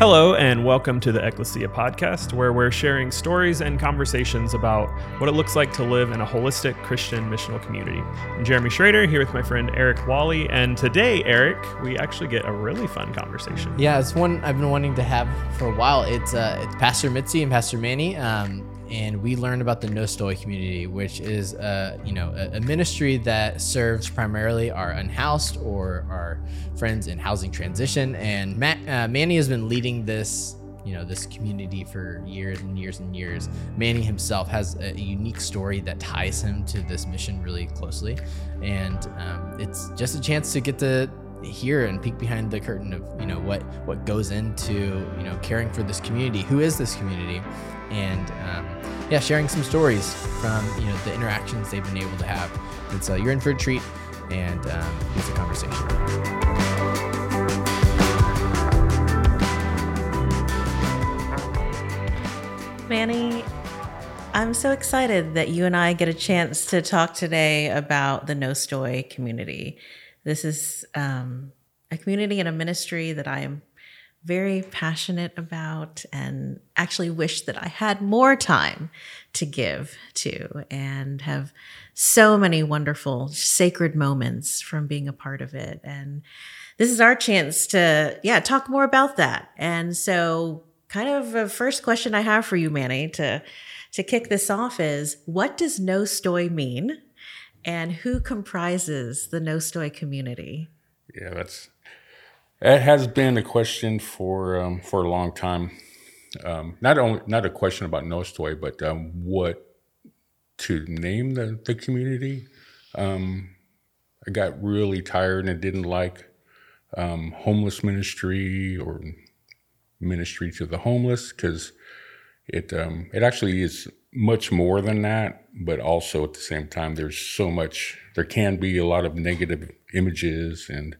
Hello, and welcome to the Ecclesia podcast, where we're sharing stories and conversations about what it looks like to live in a holistic Christian missional community. I'm Jeremy Schrader here with my friend Eric Wally, and today, Eric, we actually get a really fun conversation. Yeah, it's one I've been wanting to have for a while. It's uh, it's Pastor Mitzi and Pastor Manny. Um, and we learned about the Nostoi community, which is uh, you know a, a, ministry that serves primarily our unhoused or our friends in housing transition. And Matt, uh, Manny has been leading this you know this community for years and years and years. Manny himself has a, unique story that ties him to this mission really closely, and um, it's just a chance to get to hear and peek behind the curtain of you know what what goes into you know caring for this community. Who is this community? and um, yeah, sharing some stories from you know the interactions they've been able to have. And so you're in for a treat, and um, it's a conversation. Manny, I'm so excited that you and I get a chance to talk today about the No Nostoi community. This is um, a community and a ministry that I am very passionate about and actually wish that I had more time to give to and have so many wonderful sacred moments from being a part of it. And this is our chance to, yeah, talk more about that. And so kind of a first question I have for you, Manny, to, to kick this off is what does no Nostoi mean? And who comprises the Nostoi community? Yeah, that's that has been a question for um, for a long time. Um, not only not a question about Nostoi, but um, what to name the, the community. Um, I got really tired and didn't like um, homeless ministry or ministry to the homeless because it um, it actually is much more than that. But also at the same time, there's so much. There can be a lot of negative images and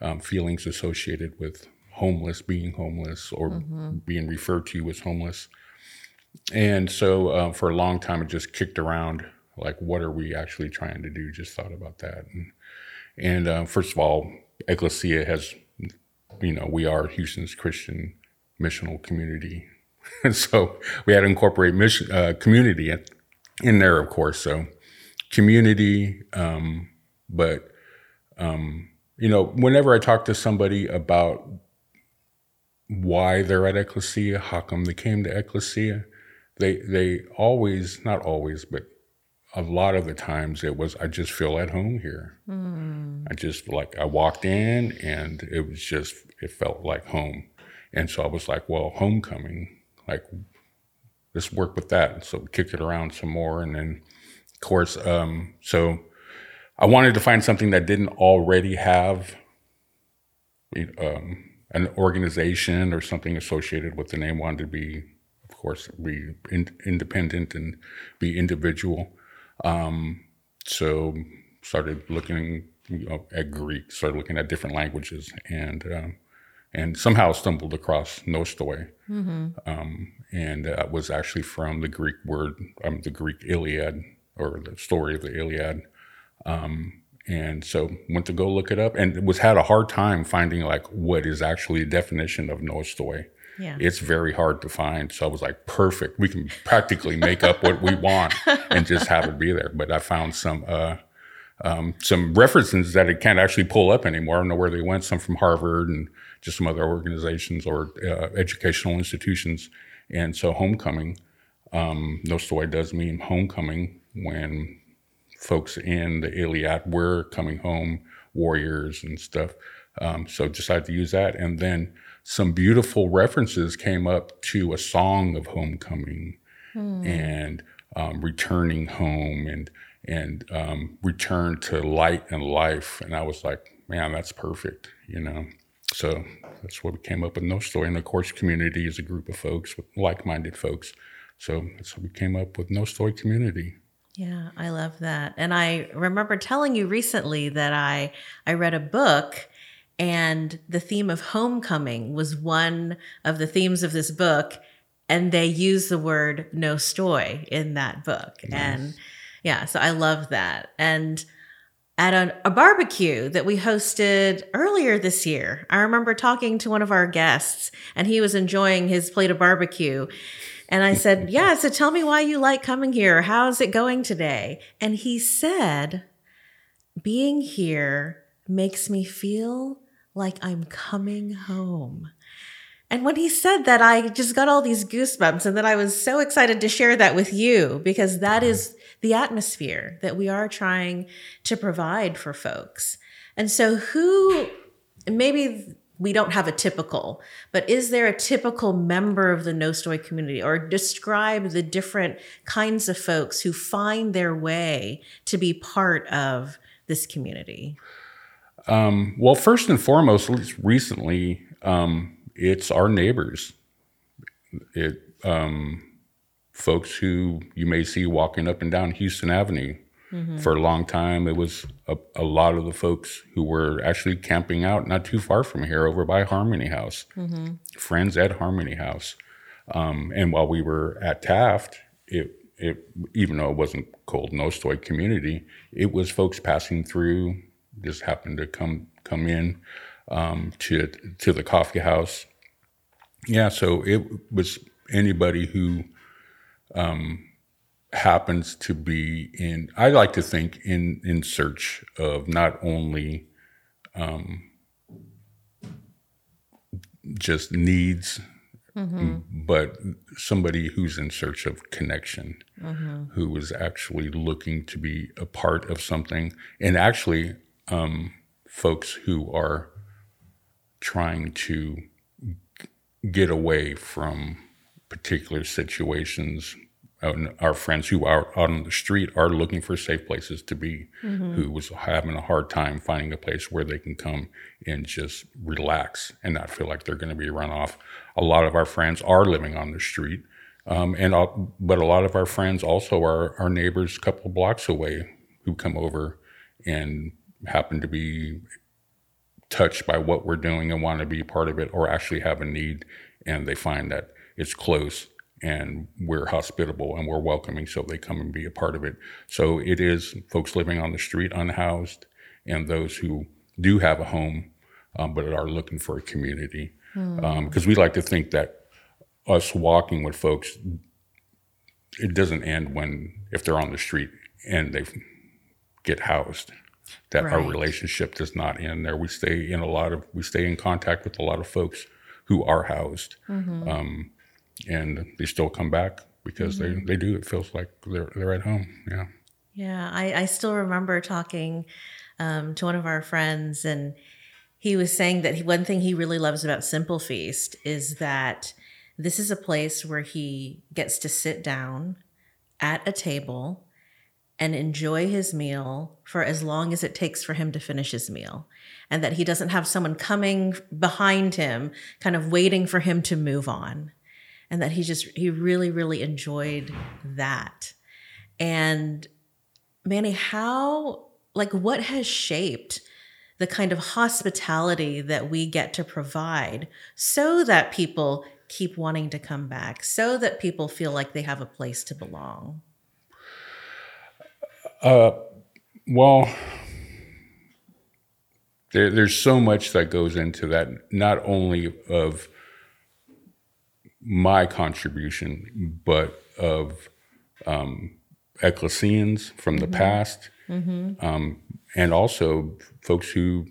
um, feelings associated with homeless, being homeless, or mm-hmm. being referred to as homeless. And so uh, for a long time, it just kicked around like, what are we actually trying to do? Just thought about that. And, and uh, first of all, Ecclesia has, you know, we are Houston's Christian missional community. And so we had to incorporate mission, uh, community in, in, there, of course. So community, um, but um, you know, whenever I talk to somebody about why they're at Ecclesia, how come they came to Ecclesia, they they always, not always, but a lot of the times it was I just feel at home here. Mm. I just like I walked in and it was just it felt like home. And so I was like, well, homecoming, like let's work with that. So we kicked it around some more and then of course um, so I wanted to find something that didn't already have um, an organization or something associated with the name. Wanted to be, of course, be in, independent and be individual. Um, so started looking you know, at Greek, started looking at different languages, and um, and somehow stumbled across Nostoi, mm-hmm. um, and uh, was actually from the Greek word, um, the Greek Iliad, or the story of the Iliad. Um, and so went to go look it up and was had a hard time finding like what is actually the definition of Nostoi. Yeah. It's very hard to find. So I was like, perfect. We can practically make up what we want and just have it be there. But I found some uh, um, some references that it can't actually pull up anymore. I don't know where they went. Some from Harvard and just some other organizations or uh, educational institutions. And so homecoming, um, Nostoi does mean homecoming when folks in the Iliad were coming home, warriors and stuff. Um, so decided to use that. And then some beautiful references came up to a song of homecoming mm. and um, returning home and and um, return to light and life. And I was like, man, that's perfect, you know. So that's what we came up with Nostoi. And of course, community is a group of folks, like-minded folks. So that's how we came up with Nostoi Community. Yeah, I love that. And I remember telling you recently that I I read a book and the theme of homecoming was one of the themes of this book and they use the word no nostoi in that book. Nice. And yeah, so I love that. And at a, a, barbecue that we hosted earlier this year. I remember talking to one of our guests and he was enjoying his plate of barbecue. And I said, Yeah, so tell me why you like coming here. How's it going today? And he said, Being here makes me feel like I'm coming home. And when he said that, I just got all these goosebumps. And then I was so excited to share that with you because that is the atmosphere that we are trying to provide for folks. And so, who maybe we don't have a typical, but is there a typical member of the Nostoi community or describe the different kinds of folks who find their way to be part of this community? Um, well, first and foremost, at least recently, um, it's our neighbors. It um, folks who you may see walking up and down Houston Avenue. Mm-hmm. For a long time, it was a, a, lot of the folks who were actually camping out not too far from here over by Harmony House, mm-hmm. friends at Harmony House. Um, and while we were at Taft, it, it even though it wasn't called Nostoi community, it was folks passing through, just happened to come come in um, to to the coffee house. Yeah, so it was anybody who um, happens to be in, I like to think, in, in search of not only um, just needs, mm-hmm. but somebody who's in search of connection, mm-hmm. who is actually looking to be a part of something, and actually um, folks who are trying to get away from particular situations. Our friends who are out on the street are looking for safe places to be, mm-hmm. who was having a hard time finding a place where they can come and just relax and not feel like they're going to be run off. A lot of our friends are living on the street, um, and but a lot of our friends also are our neighbors a couple blocks away who come over and happen to be touched by what we're doing and want to be part of it, or actually have a need, and they find that it's close and we're hospitable and we're welcoming so they come and be a part of it so it is folks living on the street unhoused and those who do have a home um, but are looking for a community because mm. um, we like to think that us walking with folks it doesn't end when if they're on the street and they get housed that right. our relationship does not end there we stay in a lot of we stay in contact with a lot of folks who are housed mm-hmm. um, and they still come back because mm-hmm. they, they do. It feels like they're they're at home. Yeah. Yeah, I, I still remember talking um, to one of our friends, and he was saying that he, one thing he really loves about Simple Feast is that this is a place where he gets to sit down at a table and enjoy his meal for as long as it takes for him to finish his meal. And that he doesn't have someone coming behind him, kind of waiting for him to move on and that he just he really really enjoyed that. And manny how like what has shaped the kind of hospitality that we get to provide so that people keep wanting to come back so that people feel like they have a place to belong? Uh well there, there's so much that goes into that not only of my contribution, but of um, ecclesians from the mm-hmm. past, mm-hmm. Um, and also folks who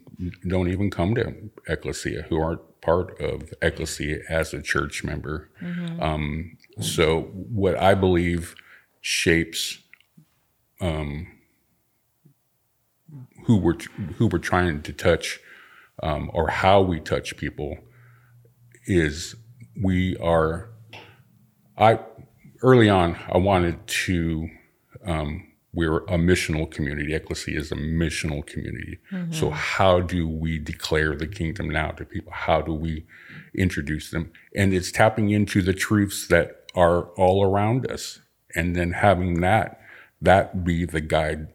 don't even come to ecclesia, who aren't part of ecclesia as a church member. Mm-hmm. Um, so, what I believe shapes um, who we're who we're trying to touch, um, or how we touch people, is we are i early on i wanted to um, we're a missional community. Ecclesia is a missional community. Mm-hmm. so how do we declare the kingdom now to people? How do we introduce them? And it's tapping into the truths that are all around us. And then having that that be the guide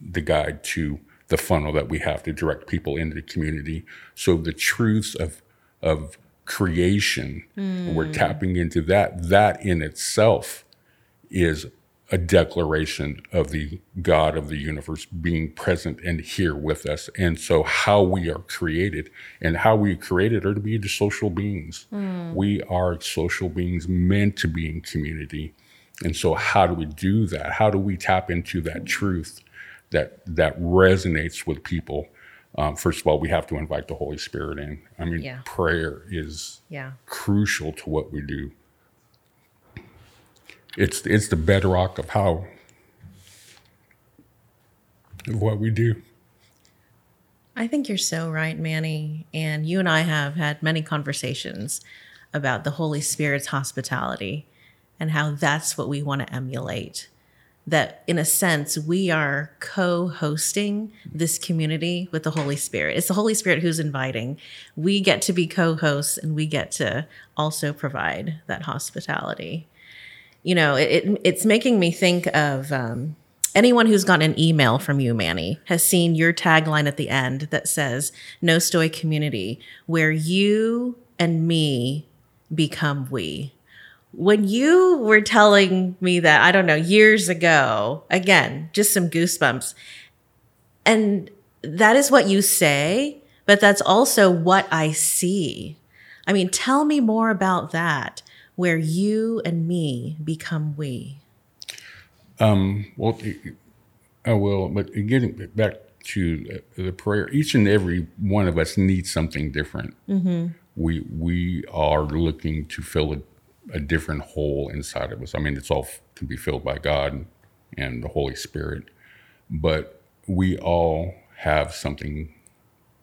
the guide to the funnel that we have to direct people into the community. So the truths of of creation. Mm. We're tapping into that. That in itself is a declaration of the God of the universe being present and here with us. And so, how we are created and how we created are to be social beings. We are social beings meant to be in community. And so, how do we do that? How do we tap into that truth that that resonates with people? Um, first of all, we have to invite the Holy Spirit in. I mean, Yeah. prayer is Yeah. crucial to what we do. It's it's the bedrock of how of what we do. I think you're so right, Manny. And you and I have had many conversations about the Holy Spirit's hospitality and how that's what we want to emulate. That, in a sense, we are co hosting this community with the Holy Spirit. It's the Holy Spirit who's inviting. We get to be co hosts and we get to also provide that hospitality. You know, it, it, it's making me think of um, anyone who's gotten an email from you, Manny, has seen your tagline at the end that says, Nostoi Community, where you and me become we. When you were telling me that, I don't know, years ago, again, just some goosebumps. And that is what you say, but that's also what I see. I mean, tell me more about that, where you and me become we. Um, well, I oh, will, but getting back to the prayer, each and every one of us needs something different. Mm-hmm. We we are looking to fill a, a different hole inside of us. I mean, it's all f- can be filled by God and the Holy Spirit, but we all have something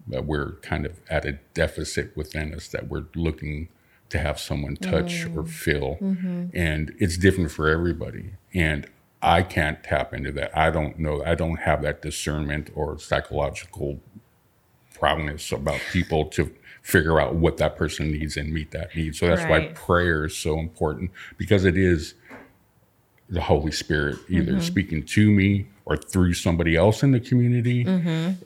that we're kind of at a deficit within us that we're looking to have someone touch mm. or fill. Mm-hmm. And it's different for everybody. And I can't tap into that. I don't know. I don't have that discernment or psychological prowess about people to figure out what that person needs and meet that need. So that's why prayer is so important because it is the Holy Spirit either speaking to me or through somebody else in the community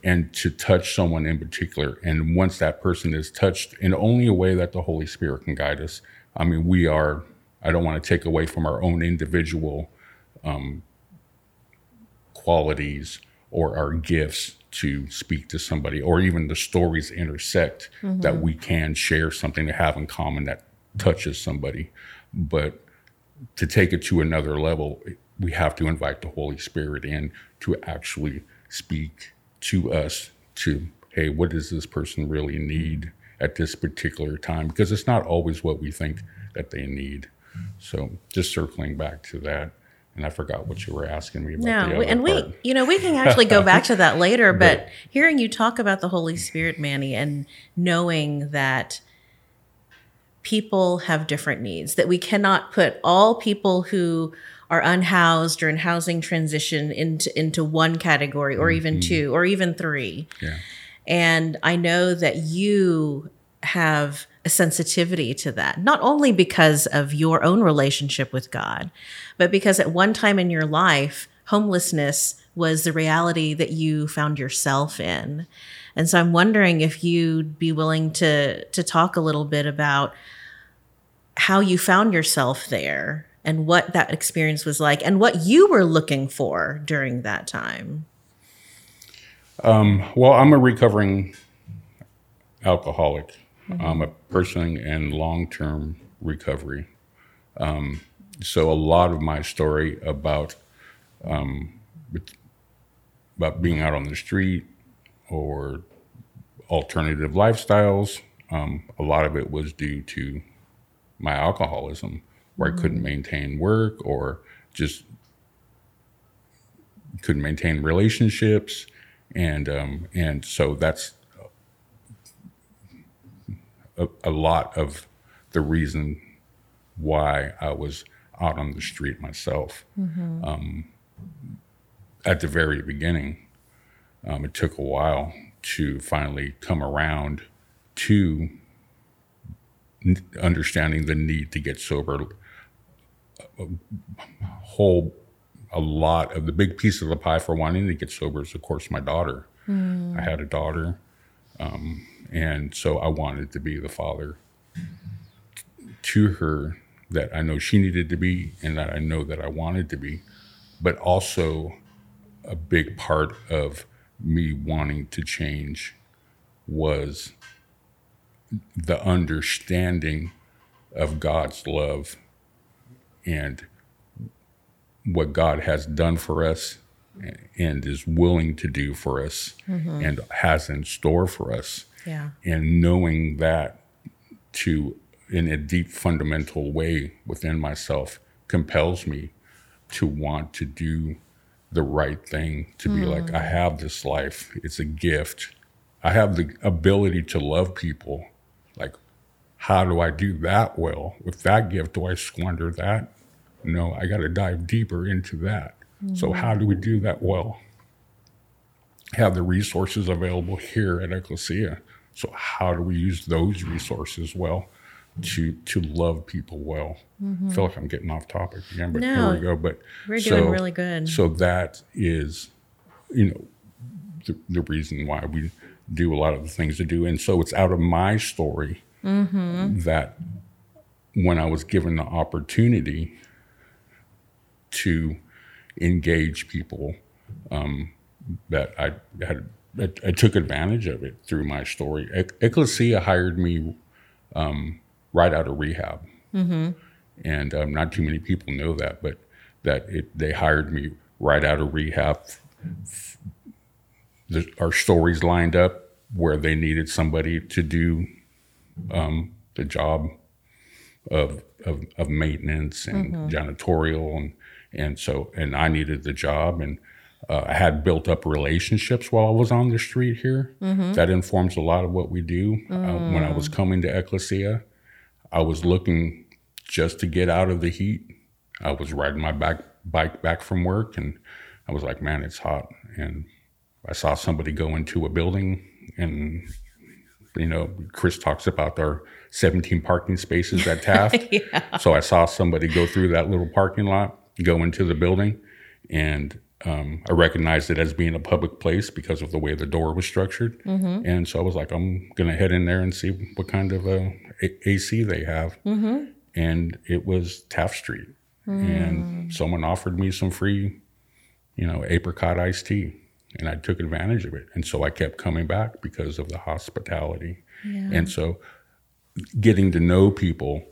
and to touch someone in particular. And once that person is touched in only a way that the Holy Spirit can guide us, I mean, we are, I don't want to take away from our own individual um, qualities or our gifts to speak to somebody or even the stories intersect that mm-hmm. we can share something to have in common that touches somebody. But to take it to another level, we have to invite the Holy Spirit in to actually speak to us to, hey, what does this person really need at this particular time? Because it's not always what we think that they need. So just circling back to that. And I forgot what you were asking me about. No, and we, you know, we can actually go back to that later, but hearing you talk about the Holy Spirit, Manny, and knowing that people have different needs, that we cannot put all people who are unhoused or in housing transition into into one category or even mm-hmm. two or even three. Yeah. And I know that you have a sensitivity to that, not only because of your own relationship with God, but because at one time in your life, homelessness was the reality that you found yourself in. And so I'm wondering if you'd be willing to to talk a little bit about how you found yourself there and what that experience was like and what you were looking for during that time. Um, well, I'm a recovering alcoholic. I'm a person in long term recovery. Um, so a lot of my story about um, about being out on the street or alternative lifestyles, um, a lot of it was due to my alcoholism, where I couldn't maintain work or just couldn't maintain relationships, and um, and so that's a, a lot of the reason why I was out on the street myself. Um, at the very beginning, um, it took a while to finally come around to n- understanding the need to get sober. A whole, a lot of the big piece of the pie for wanting to get sober is, of course, my daughter. I had a daughter, um, and so I wanted to be the father to her that I know she needed to be, and that I know that I wanted to be. but also a big part of me wanting to change was the understanding of God's love and what God has done for us and is willing to do for us mm-hmm. and has in store for us. Yeah. And knowing that to in a deep fundamental way within myself compels me to want to do the right thing, to be like, hmm. I have this life, it's a gift. I have the ability to love people. Like, how do I do that well? With that gift, do I squander that? No, I got to dive deeper into that. So, hmm. how do we do that well? Have the resources available here at Ecclesia. So, how do we use those resources well to to love people well? I feel like I'm getting off topic again, but here we go. But we're doing really good. So that is, you know, the, the reason why we do a lot of the things to do. And so it's out of my story that when I was given the opportunity to engage people, um, that I had, I, I took advantage of it through my story. Ec- Ecclesia hired me um, right out of rehab, and um, not too many people know that, but that it, they hired me right out of rehab. The, our stories lined up where they needed somebody to do um, the job of, of, of maintenance and janitorial and and so and I needed the job and uh, I had built up relationships while I was on the street here. That informs a lot of what we do. Uh, when I was coming to Ecclesia, I was looking just to get out of the heat. I was riding my back bike back from work and I was like, man, it's hot. And I saw somebody go into a building and you know, Chris talks about our 17 parking spaces at Taft. So I saw somebody go through that little parking lot, go into the building, and um, I recognized it as being a public place because of the way the door was structured. And so I was like, I'm going to head in there and see what kind of uh, A- AC they have. And it was Taft Street. And someone offered me some free, you know, apricot iced tea. And I took advantage of it. And so I kept coming back because of the hospitality. And so getting to know people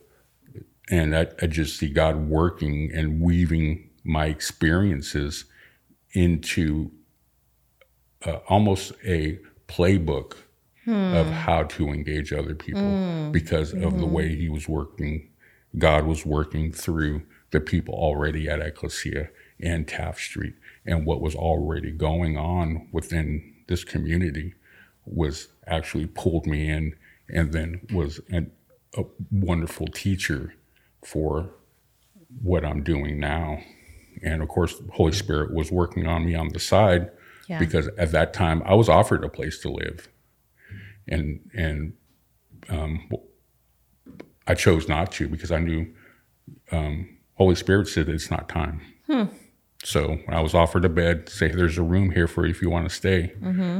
and I, I just see God working and weaving my experiences into uh, almost a playbook of hmm. how to engage other people hmm. because of the hmm. way he was working. God was working through the people already at Ecclesia and Taft Street, and what was already going on within this community was actually pulled me in, and then was an, a wonderful teacher for what I'm doing now. And of course, Holy Spirit was working on me on the side Yeah. because at that time I was offered a place to live, and and um, I chose not to because I knew um, Holy Spirit said it's not time. So when I was offered a bed, say there's a room here for you if you want to stay.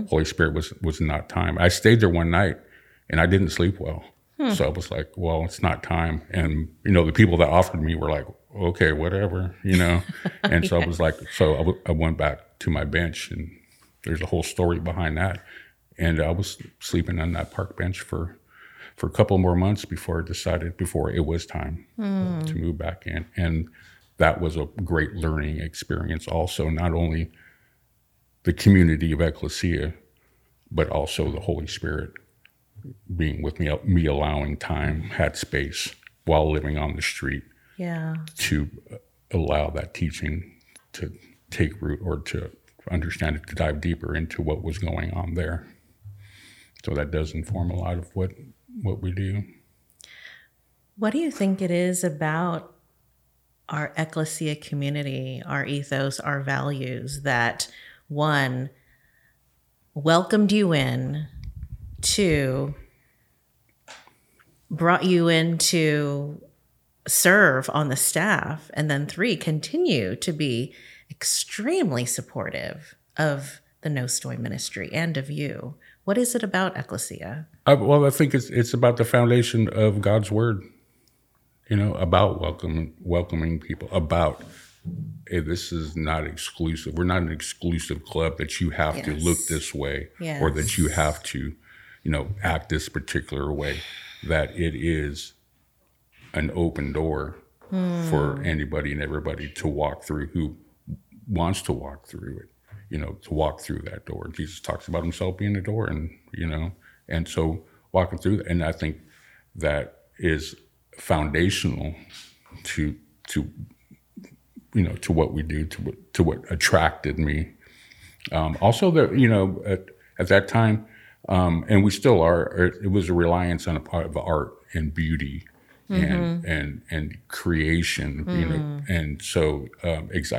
Holy Spirit was was not time. I stayed there one night, and I didn't sleep well. So I was like, well, it's not time. And you know, the people that offered me were like, okay, whatever, you know. And so I was like, so I, w- I went back to my bench, and there's a whole story behind that. And I was sleeping on that park bench for for a couple more months before I decided before it was time hmm. to move back in. And that was a great learning experience also, not only the community of Ecclesia, but also the Holy Spirit being with me, me allowing time, had space while living on the street Yeah. to allow that teaching to take root or to understand it, to dive deeper into what was going on there. So that does inform a lot of what what we do. What do you think it is about our ecclesia community, our ethos, our values that one welcomed you in, two brought you in to serve on the staff, and then three continue to be extremely supportive of the Nostoi ministry and of you? What is it about ecclesia? I, well, I think it's it's about the foundation of God's word. You know, about welcoming welcoming people, about hey, this is not exclusive. We're not an exclusive club that you have to look this way or that you have to, you know, act this particular way. That it is an open door for anybody and everybody to walk through who wants to walk through it, you know, to walk through that door. Jesus talks about himself being the door and, you know, and so walking through. And I think that is foundational to, to, you know, to what we do, to what, to what attracted me. Um, also that, you know, at, at that time, um, and we still are, it was a reliance on a part of art and beauty and and and creation, you know. And so, um, Ex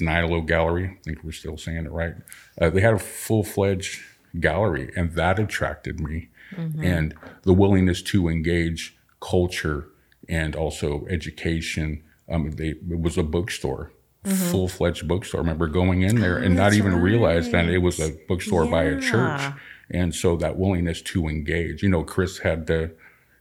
Nihilo Gallery, I think we're still saying it right. Uh, they had a full fledged gallery, and that attracted me. And the willingness to engage culture and also education. Um, they, it was a bookstore, full fledged bookstore. I remember going in there and not even realize that it was a bookstore by a church. And so that willingness to engage, you know, Chris had the,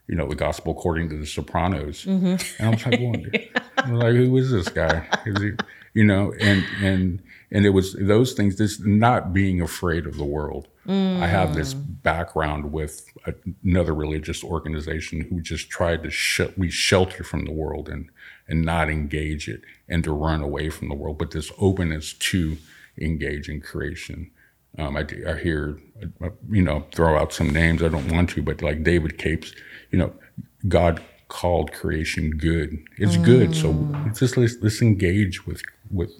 you know, the gospel according to the Sopranos, and I was like, well, like, who is this guy? Is he, you know, and and and it was those things. This not being afraid of the world. I have this background with another religious organization who just tried to sh- we shelter from the world and and not engage it and to run away from the world, but this openness to engage in creation. Um, I, I hear, uh, you know, throw out some names. I don't want to, but like David Capes, you know, God called creation good. It's good. So mm. just let's, let's engage with with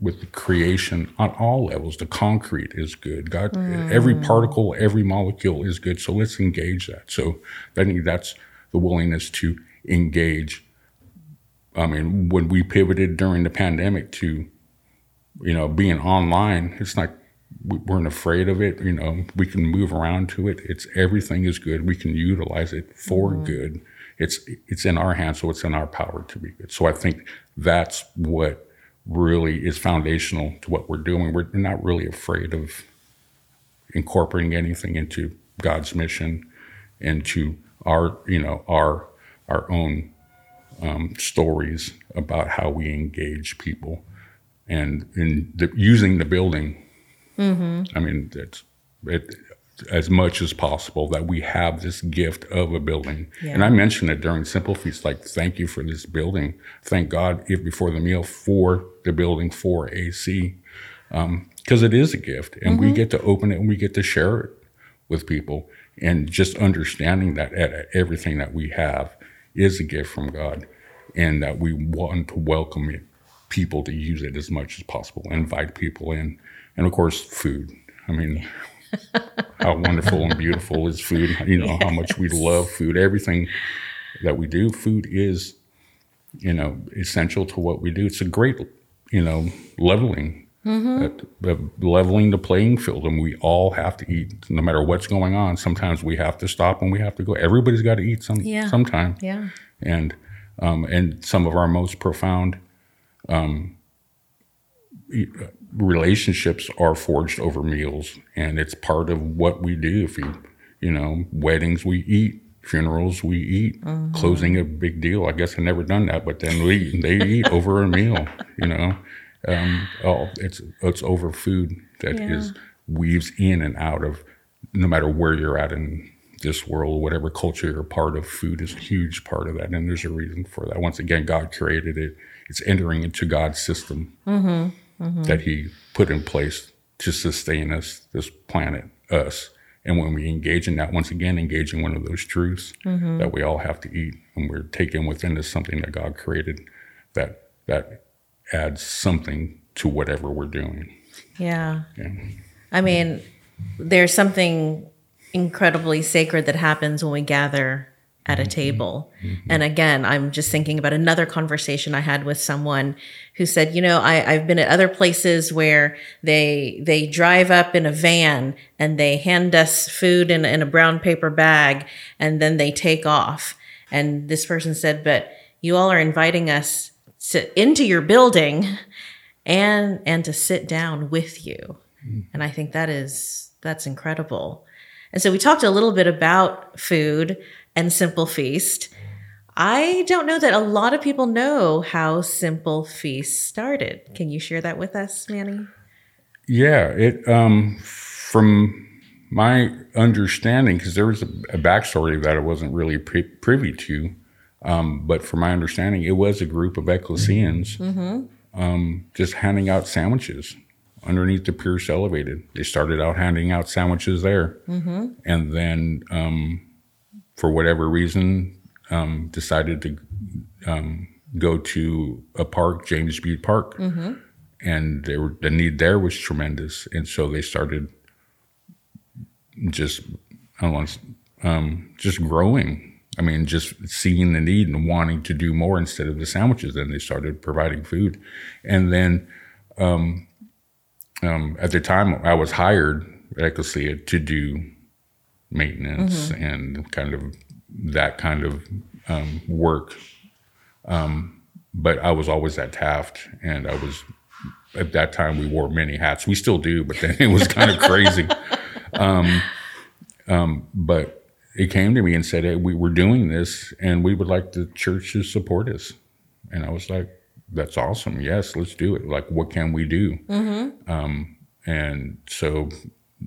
with the creation on all levels. The concrete is good. God, every mm. particle, every molecule is good. So let's engage that. So I think that's the willingness to engage. I mean, when we pivoted during the pandemic to you know, being online, it's not, we weren't afraid of it. You know, we can move around to it. It's everything is good. We can utilize it for good. It's, it's in our hands. So it's in our power to be good. So I think that's what really is foundational to what we're doing. We're not really afraid of incorporating anything into God's mission, into our, you know, our, our own um, stories about how we engage people and in the, using the building. Mm-hmm. I mean, it's it, as much as possible that we have this gift of a building. And I mentioned it during Simple Feast, like, thank you for this building. Thank God if before the meal for the building for AC, because um, it is a gift, and we mm-hmm. get to open it and we get to share it with people. And just understanding that everything that we have is a gift from God, and that we want to welcome it, people to use it as much as possible, invite people in, and of course, food. I mean, how wonderful and beautiful is food? You know how much we love food. Everything that we do, food is, you know, essential to what we do. It's a great, you know, leveling. uh, uh, leveling the playing field, and we all have to eat, no matter what's going on. Sometimes we have to stop, and we have to go. Everybody's got to eat some Yeah. sometime Yeah. and um, and some of our most profound um, relationships are forged over meals, and it's part of what we do. If you, you know, weddings we eat, funerals we eat, closing a big deal. I guess I never done that, but then we they eat over a meal. You know, um, oh, it's it's over food that is weaves in and out of no matter where you're at in this world, whatever culture you're a part of, food is a huge part of that. And there's a reason for that. Once again, God created it. It's entering into God's system Mm-hmm. that He put in place to sustain us, this planet, us. And when we engage in that, once again, engage in one of those truths mm-hmm. that we all have to eat, and we're taken within this something that God created that that adds something to whatever we're doing. Yeah. Yeah. I mean, there's something incredibly sacred that happens when we gather at a mm-hmm. table. Mm-hmm. And again, I'm just thinking about another conversation I had with someone who said, you know, I, I've been at other places where they they drive up in a van and they hand us food in, in a brown paper bag and then they take off. And this person said, but you all are inviting us to, into your building and and to sit down with you. Mm. And I think that is that's incredible. And so we talked a little bit about food and Simple Feast. I don't know that a lot of people know how Simple Feast started. Can you share that with us, Manny? Yeah, it um, from my understanding, because there was a, a, backstory that I wasn't really pri- privy to, um, but from my understanding, it was a group of ecclesians mm-hmm. um, just handing out sandwiches underneath the Pierce Elevated. They started out handing out sandwiches there, mm-hmm. and then um, for whatever reason, um, decided to um, go to a park, James Bute Park, mm-hmm. and they were, the need there was tremendous, and so they started just I don't want um, just growing. I mean, just seeing the need and wanting to do more instead of the sandwiches. Then they started providing food, and then um, um, at the time I was hired at Ecclesia to do maintenance mm-hmm. and kind of that kind of um, work. Um, but I was always at Taft, and I was at that time we wore many hats. We still do, but then it was kind of crazy. Um, um, but it came to me and said, "Hey, we were doing this, and we would like the church to support us." And I was like, "That's awesome! Yes, let's do it. Like, what can we do?" Mm-hmm. Um, and so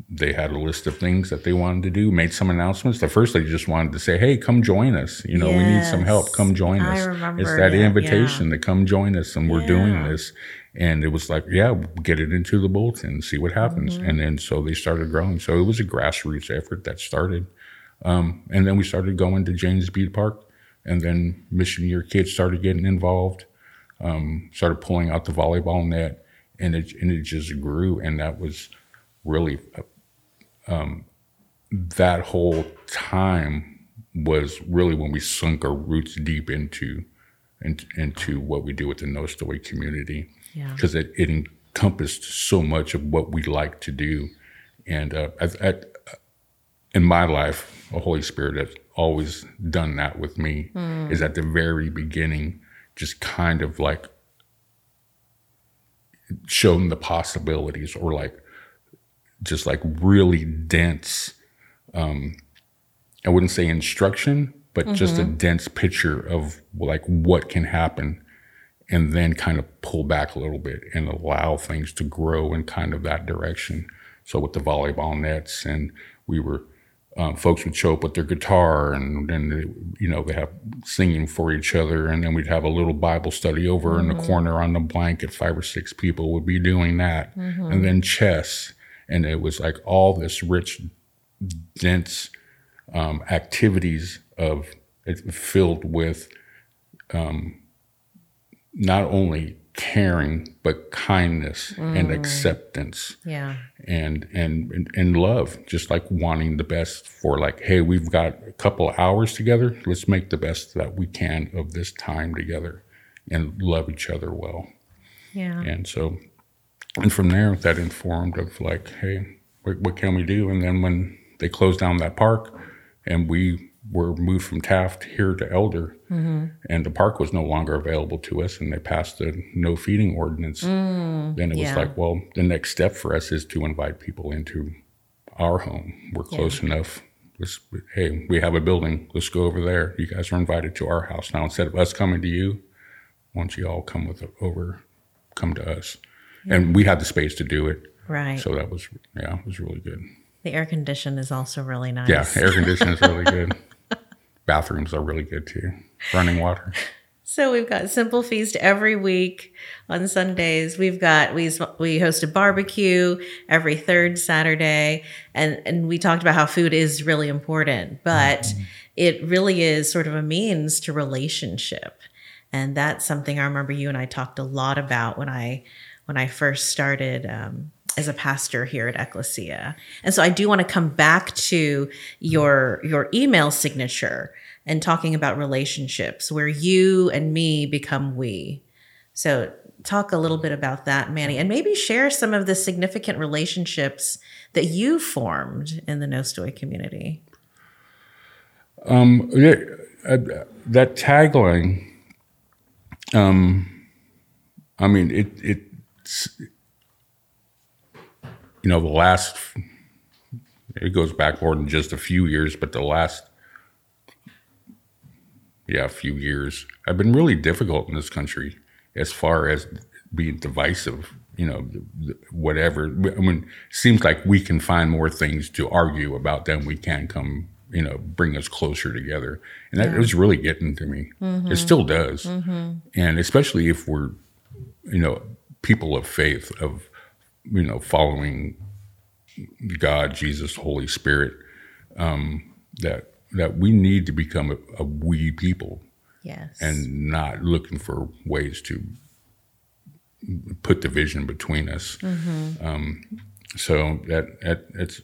they had a list of things that they wanted to do, made some announcements. The first, they just wanted to say, "Hey, come join us. You know, yes. we need some help. Come join us." It's that it, invitation yeah. to come join us, and we're yeah. doing this. And it was like, yeah, get it into the bulletin, see what happens. Mm-hmm. And then so they started growing. So it was a grassroots effort that started. Um, and then we started going to James Bute Park, and then Mission Year kids started getting involved, um, started pulling out the volleyball net, and it and it just grew. And that was really um, that whole time was really when we sunk our roots deep into into, into what we do with the Nostoi community because yeah. it, it encompassed so much of what we like to do. And uh, at, at, in my life, the Holy Spirit has always done that with me. Mm. Is at the very beginning, just kind of like shown the possibilities, or like just like really dense. Um, I wouldn't say instruction, but mm-hmm. just a mm-hmm. dense picture of like what can happen and then kind of pull back a little bit and allow things to grow in kind of that direction. So with the volleyball nets and we were um, folks would show up with their guitar and then you know they have singing for each other and then we'd have a little bible study over mm-hmm. in the mm-hmm. corner on the blanket five or six people would be doing that mm-hmm. and then chess and it was like all this rich, dense um, activities of filled with um, not only caring but kindness mm. and acceptance. Yeah. And, and and love just like wanting the best for like hey we've got a couple hours together. Let's make the best that we can of this time together and love each other well. Yeah. And so and from there that informed of like hey what, what, can we do? And then when they closed down that park and we were moved from taft here to elder mm-hmm. and the park was no longer available to us and they passed a no feeding ordinance mm, then it yeah. was like well the next step for us is to invite people into our home. We're close yeah. enough. Let's, hey we have a building. Let's go over there. You guys are invited to our house. Now instead of us coming to you why don't you all come with over come to us and we had the space to do it. Right. So that was yeah, it was really good. The air condition is also really nice. Yeah, air condition is really good. Bathrooms are really good too. Running water. So we've got Simple Feast every week on Sundays. We've got we we host a barbecue every third Saturday, and and we talked about how food is really important, but mm-hmm. it really is sort of a means to relationship, and that's something I remember you and I talked a lot about when I when I first started um, as a pastor here at Ecclesia. And so I do want to come back to your your email signature and talking about relationships where you and me become we. So talk a little bit about that, Manny, and maybe share some of the significant relationships that you formed in the Nostoi community. Um, uh, that tagline, um, I mean, it, it you know, the last, it goes back more than just a few years, but the last, yeah a few years have been really difficult in this country as far as being divisive. You know, whatever. I mean, it seems like we can find more things to argue about than we can come. You know, bring us closer together, and that was really getting to me. It mm-hmm. still does, mm-hmm. and especially if we're, you know, people of faith of, you know, following God, Jesus, Holy Spirit, um, that that we need to become a, a we people Yes. and not looking for ways to put division between us. Um, so that that it's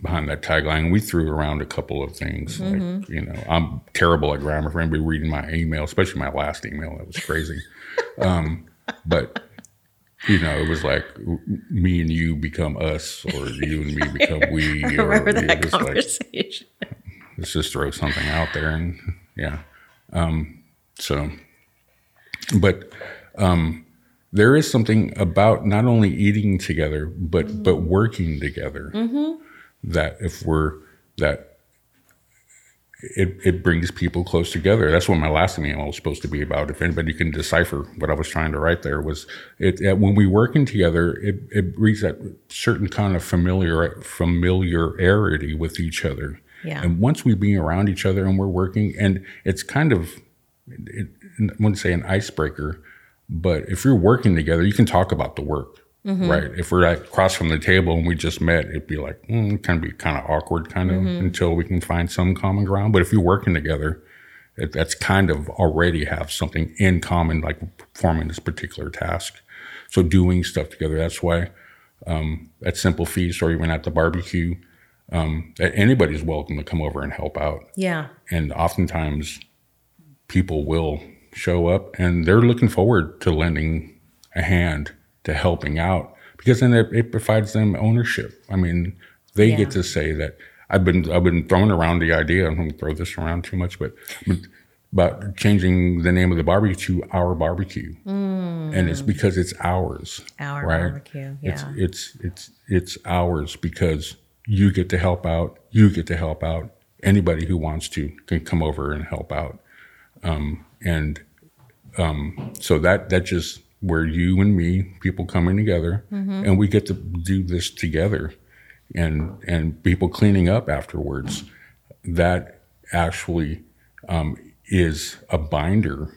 behind that tagline. We threw around a couple of things. Like, you know, I'm terrible at grammar. For anybody reading my email, especially my last email, that was crazy. um, but you know, it was like me and you become us, or you and me become we. I remember know, that just like- conversation. let's just throw something out there and yeah um, so but um, there is something about not only eating together but but working together that if we're that it, it brings people close together. That's what my last email was supposed to be about. If anybody can decipher what I was trying to write there was it, it when we working together, it, it brings that certain kind of familiar familiarity with each other. Yeah. And once we be around each other and we're working, and it's kind of, it, I wouldn't say an icebreaker, but if you're working together, you can talk about the work, right? If we're like across from the table and we just met, it'd be like, mm, it can be kind of awkward, kind of until we can find some common ground. But if you're working together, it, that's kind of already have something in common, like performing this particular task. So doing stuff together. That's why um, at Simple Feast or even at the barbecue, um, anybody's welcome to come over and help out Yeah. and oftentimes people will show up and they're looking forward to lending a hand to helping out because then it, it provides them ownership. I mean, they Yeah. get to say that I've been I've been throwing around the idea. I'm going to throw this around too much, but about changing the name of the barbecue to our barbecue, and it's because it's ours. Our right? barbecue. It's it's it's it's ours because you get to help out. You get to help out. Anybody who wants to can come over and help out. Um, and um, so that that just where you and me, people coming together, and we get to do this together, and and people cleaning up afterwards. That actually um, is a binder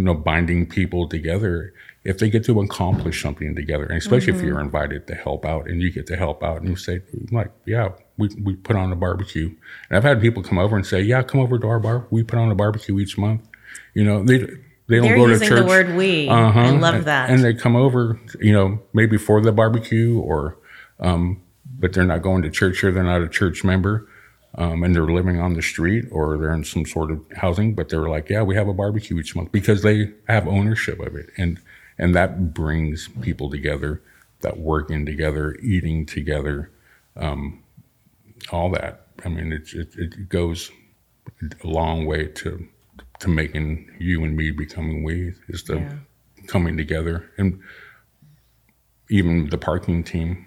you know, binding people together if they get to accomplish something together, and especially if you're invited to help out and you get to help out and you say, like, yeah, we, we put on a barbecue. And I've had people come over and say, yeah, come over to our bar. We put on a barbecue each month. You know, they they don't They're go to using church. the word we. Uh-huh. I love And- that. And they come over, you know, maybe for the barbecue or, um, but they're not going to church or they're not a church member. Um, and they're living on the street or they're in some sort of housing, but they're like, yeah, we have a barbecue each month because they have ownership of it. And, and that brings people together, that working together, eating together, um, all that. I mean, it, it, it goes a long way to, to making you and me becoming we is the Yeah. coming together and even the parking team.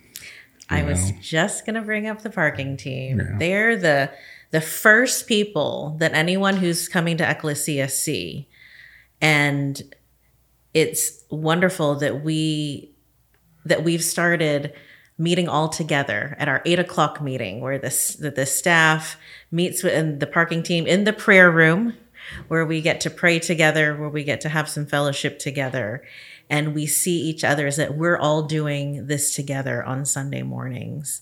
I was just to bring up the parking team. Yeah. They're the the first people that anyone who's coming to Ecclesia see. And it's wonderful that we that we've started meeting all together at our eight o'clock meeting where this that the staff meets with and the parking team in the prayer room where we get to pray together, where we get to have some fellowship together. And we see each other as that we're all doing this together on Sunday mornings.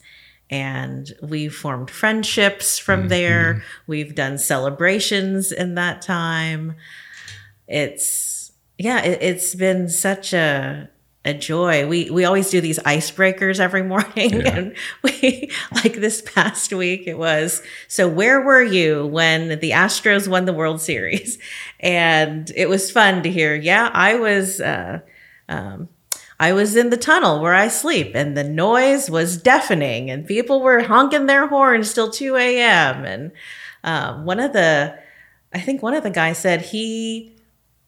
And we've formed friendships from mm-hmm. there. We've done celebrations in that time. It's, yeah, it, it's been such a, a joy. We we always do these icebreakers every morning, Yeah. and we like this past week it was. So where were you when the Astros won the World Series? And it was fun to hear. Yeah, I was. Uh, um, I was in the tunnel where I sleep, and the noise was deafening, and people were honking their horns till two a.m. And um, one of the, I think one of the guys said he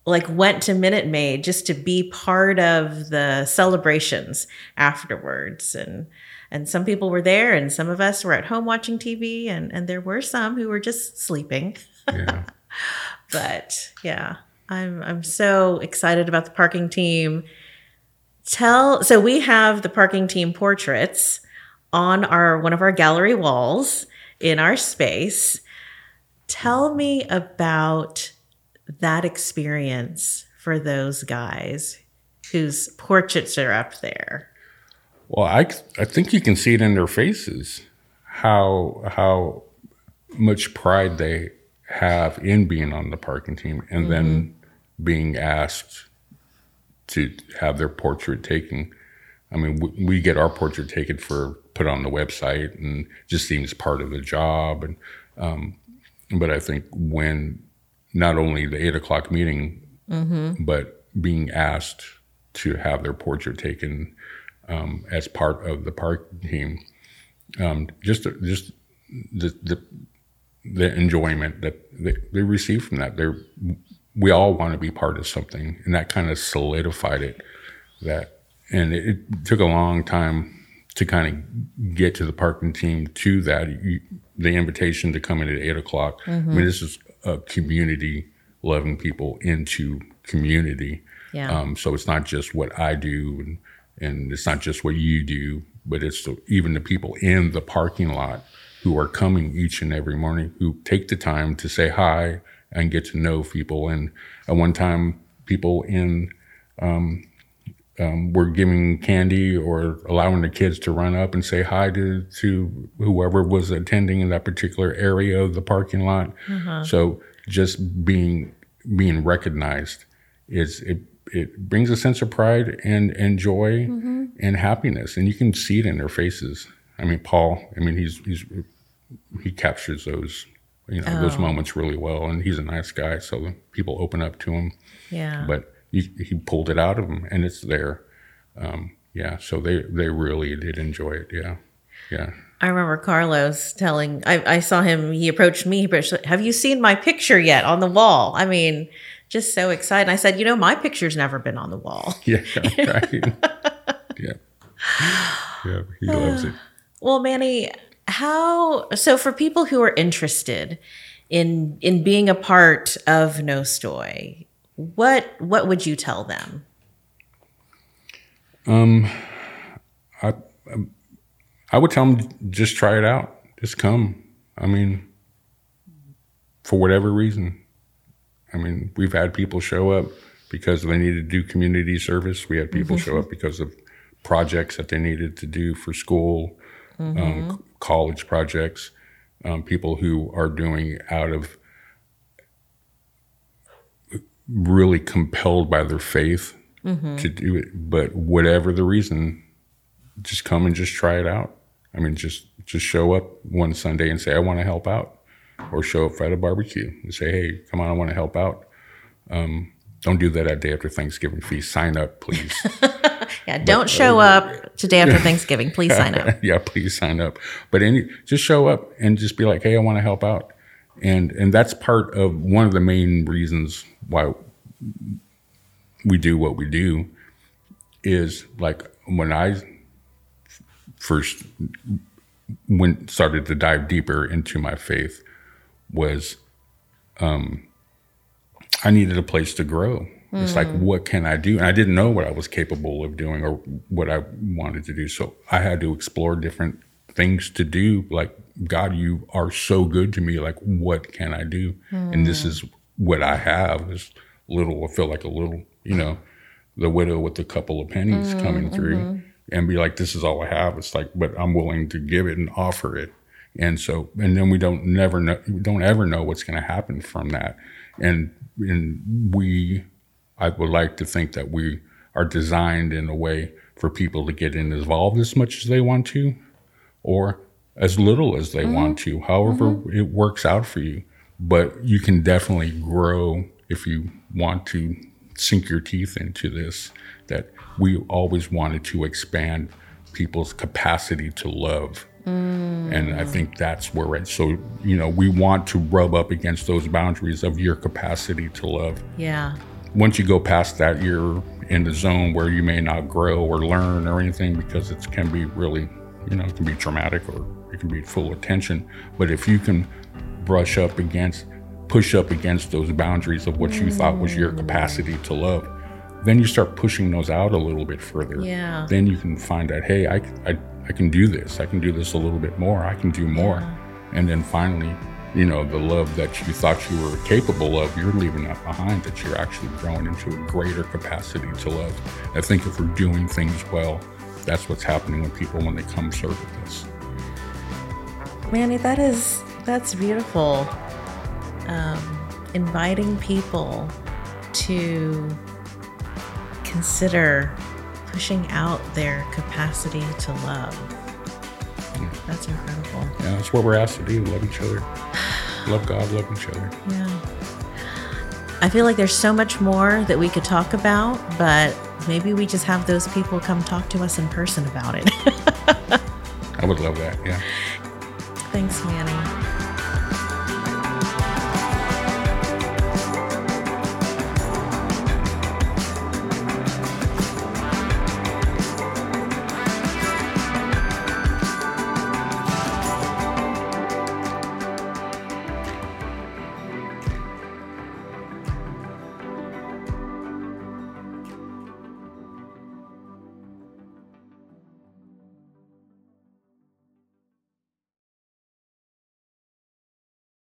like went to Minute Maid just to be part of the celebrations afterwards and and some people were there and some of us were at home watching TV and and there were some who were just sleeping Yeah. but yeah, I'm I'm so excited about the parking team. Tell so we have the parking team portraits on our one of our gallery walls in our space. Tell me about that experience for those guys whose portraits are up there. Well, I, I think you can see it in their faces how how much pride they have in being on the parking team and mm-hmm. then being asked to have their portrait taken. I mean, we, we, get our portrait taken for put on the website and just seems part of the job. And um, but I think when not only the eight o'clock meeting, mm-hmm. but being asked to have their portrait taken um, as part of the park team, um, just just the, the the enjoyment that they, they receive from that. They're we all want to be part of something, and that kind of solidified it. That and it, it took a long time to kind of get to the parking team to that. You, the invitation to come in at eight o'clock. Mm-hmm. I mean, mm-hmm. this is a community loving people into community. Yeah. Um, so it's not just what I do, and, and it's not just what you do, but it's the, even the people in the parking lot who are coming each and every morning who take the time to say hi and get to know people. And at one time, people in um, um, were giving candy or allowing the kids to run up and say hi to, to whoever was attending in that particular area of the parking lot. Uh-huh. So just being being recognized is it it brings a sense of pride and and joy mm-hmm. and happiness, and you can see it in their faces. I mean, Paul. I mean, he's he's he captures those you know oh. those moments really well, and he's a nice guy, so people open up to him. Yeah. But he, he pulled it out of him, and it's there. Um, yeah. So they they really did enjoy it. Yeah. Yeah. I remember Carlos telling, I, I saw him, he approached me, but have you seen my picture yet on the wall? I mean, just so excited. I said, you know, my picture's never been on the wall. Yeah, right. yeah. Yeah, he loves it. Well, Manny, how so for people who are interested in in being a part of Nostoi, what what would you tell them? Um I I would tell them just try it out. Just come. I mean, for whatever reason. I mean, we've had people show up because they needed to do community service. We had people mm-hmm. show up because of projects that they needed to do for school, um, mm-hmm. um, college projects. Um, people who are doing out of really compelled by their faith mm-hmm. to do it. But whatever the reason, just come and just try it out. I mean, just just show up one Sunday and say, I want to help out, or show up at a barbecue and say, Hey, come on, I want to help out. Um, don't do that at day after Thanksgiving feast. Sign up, please. yeah, don't but, show uh, up today after Thanksgiving. Please sign up. yeah, please sign up. But any, just show up and just be like, Hey, I want to help out. And and that's part of one of the main reasons why we do what we do is like when I first went started to dive deeper into my faith was um, I needed a place to grow. Mm. It's like, mm. what can I do? And I didn't know what I was capable of doing or what I wanted to do. So I had to explore different things to do. Like, God, you are so good to me. Like, what can I do? Mm. And this is what I have. This little, I feel like a little, you know, the widow with a couple of pennies mm, coming through. Mm-hmm and be like, this is all I have. It's like, but I'm willing to give it and offer it. And so, and then we don't never know, we don't ever know what's going to happen from that. And, and we, I would like to think that we are designed in a way for people to get involved as much as they want to, or as little as they mm-hmm. want to, however mm-hmm. it works out for you. But you can definitely grow if you want to sink your teeth into this. That we always wanted to expand people's capacity to love. Mm. And I think that's where it. So you know, we want to rub up against those boundaries of your capacity to love. Yeah. Once you go past that, you're in the zone where you may not grow or learn or anything because it can be really, you know, it can be traumatic or it can be full attention. But if you can brush up against push up against those boundaries of what you thought was your capacity to love. Then you start pushing those out a little bit further. Yeah. Then you can find out, hey, I, I, I can do this. I can do this a little bit more. I can do more. And then finally, you know, the love that you thought you were capable of, you're leaving that behind, that you're actually growing into a greater capacity to love. I think if we're doing things well, that's what's happening with people when they come serve with us. Manny, that is that's beautiful. Um, inviting people to consider pushing out their capacity to love. That's incredible. Yeah, that's what we're asked to do love each other, love God, love each other. Yeah. I feel like there's so much more that we could talk about, but maybe we just have those people come talk to us in person about it. I would love that. Yeah. Thanks, Manny.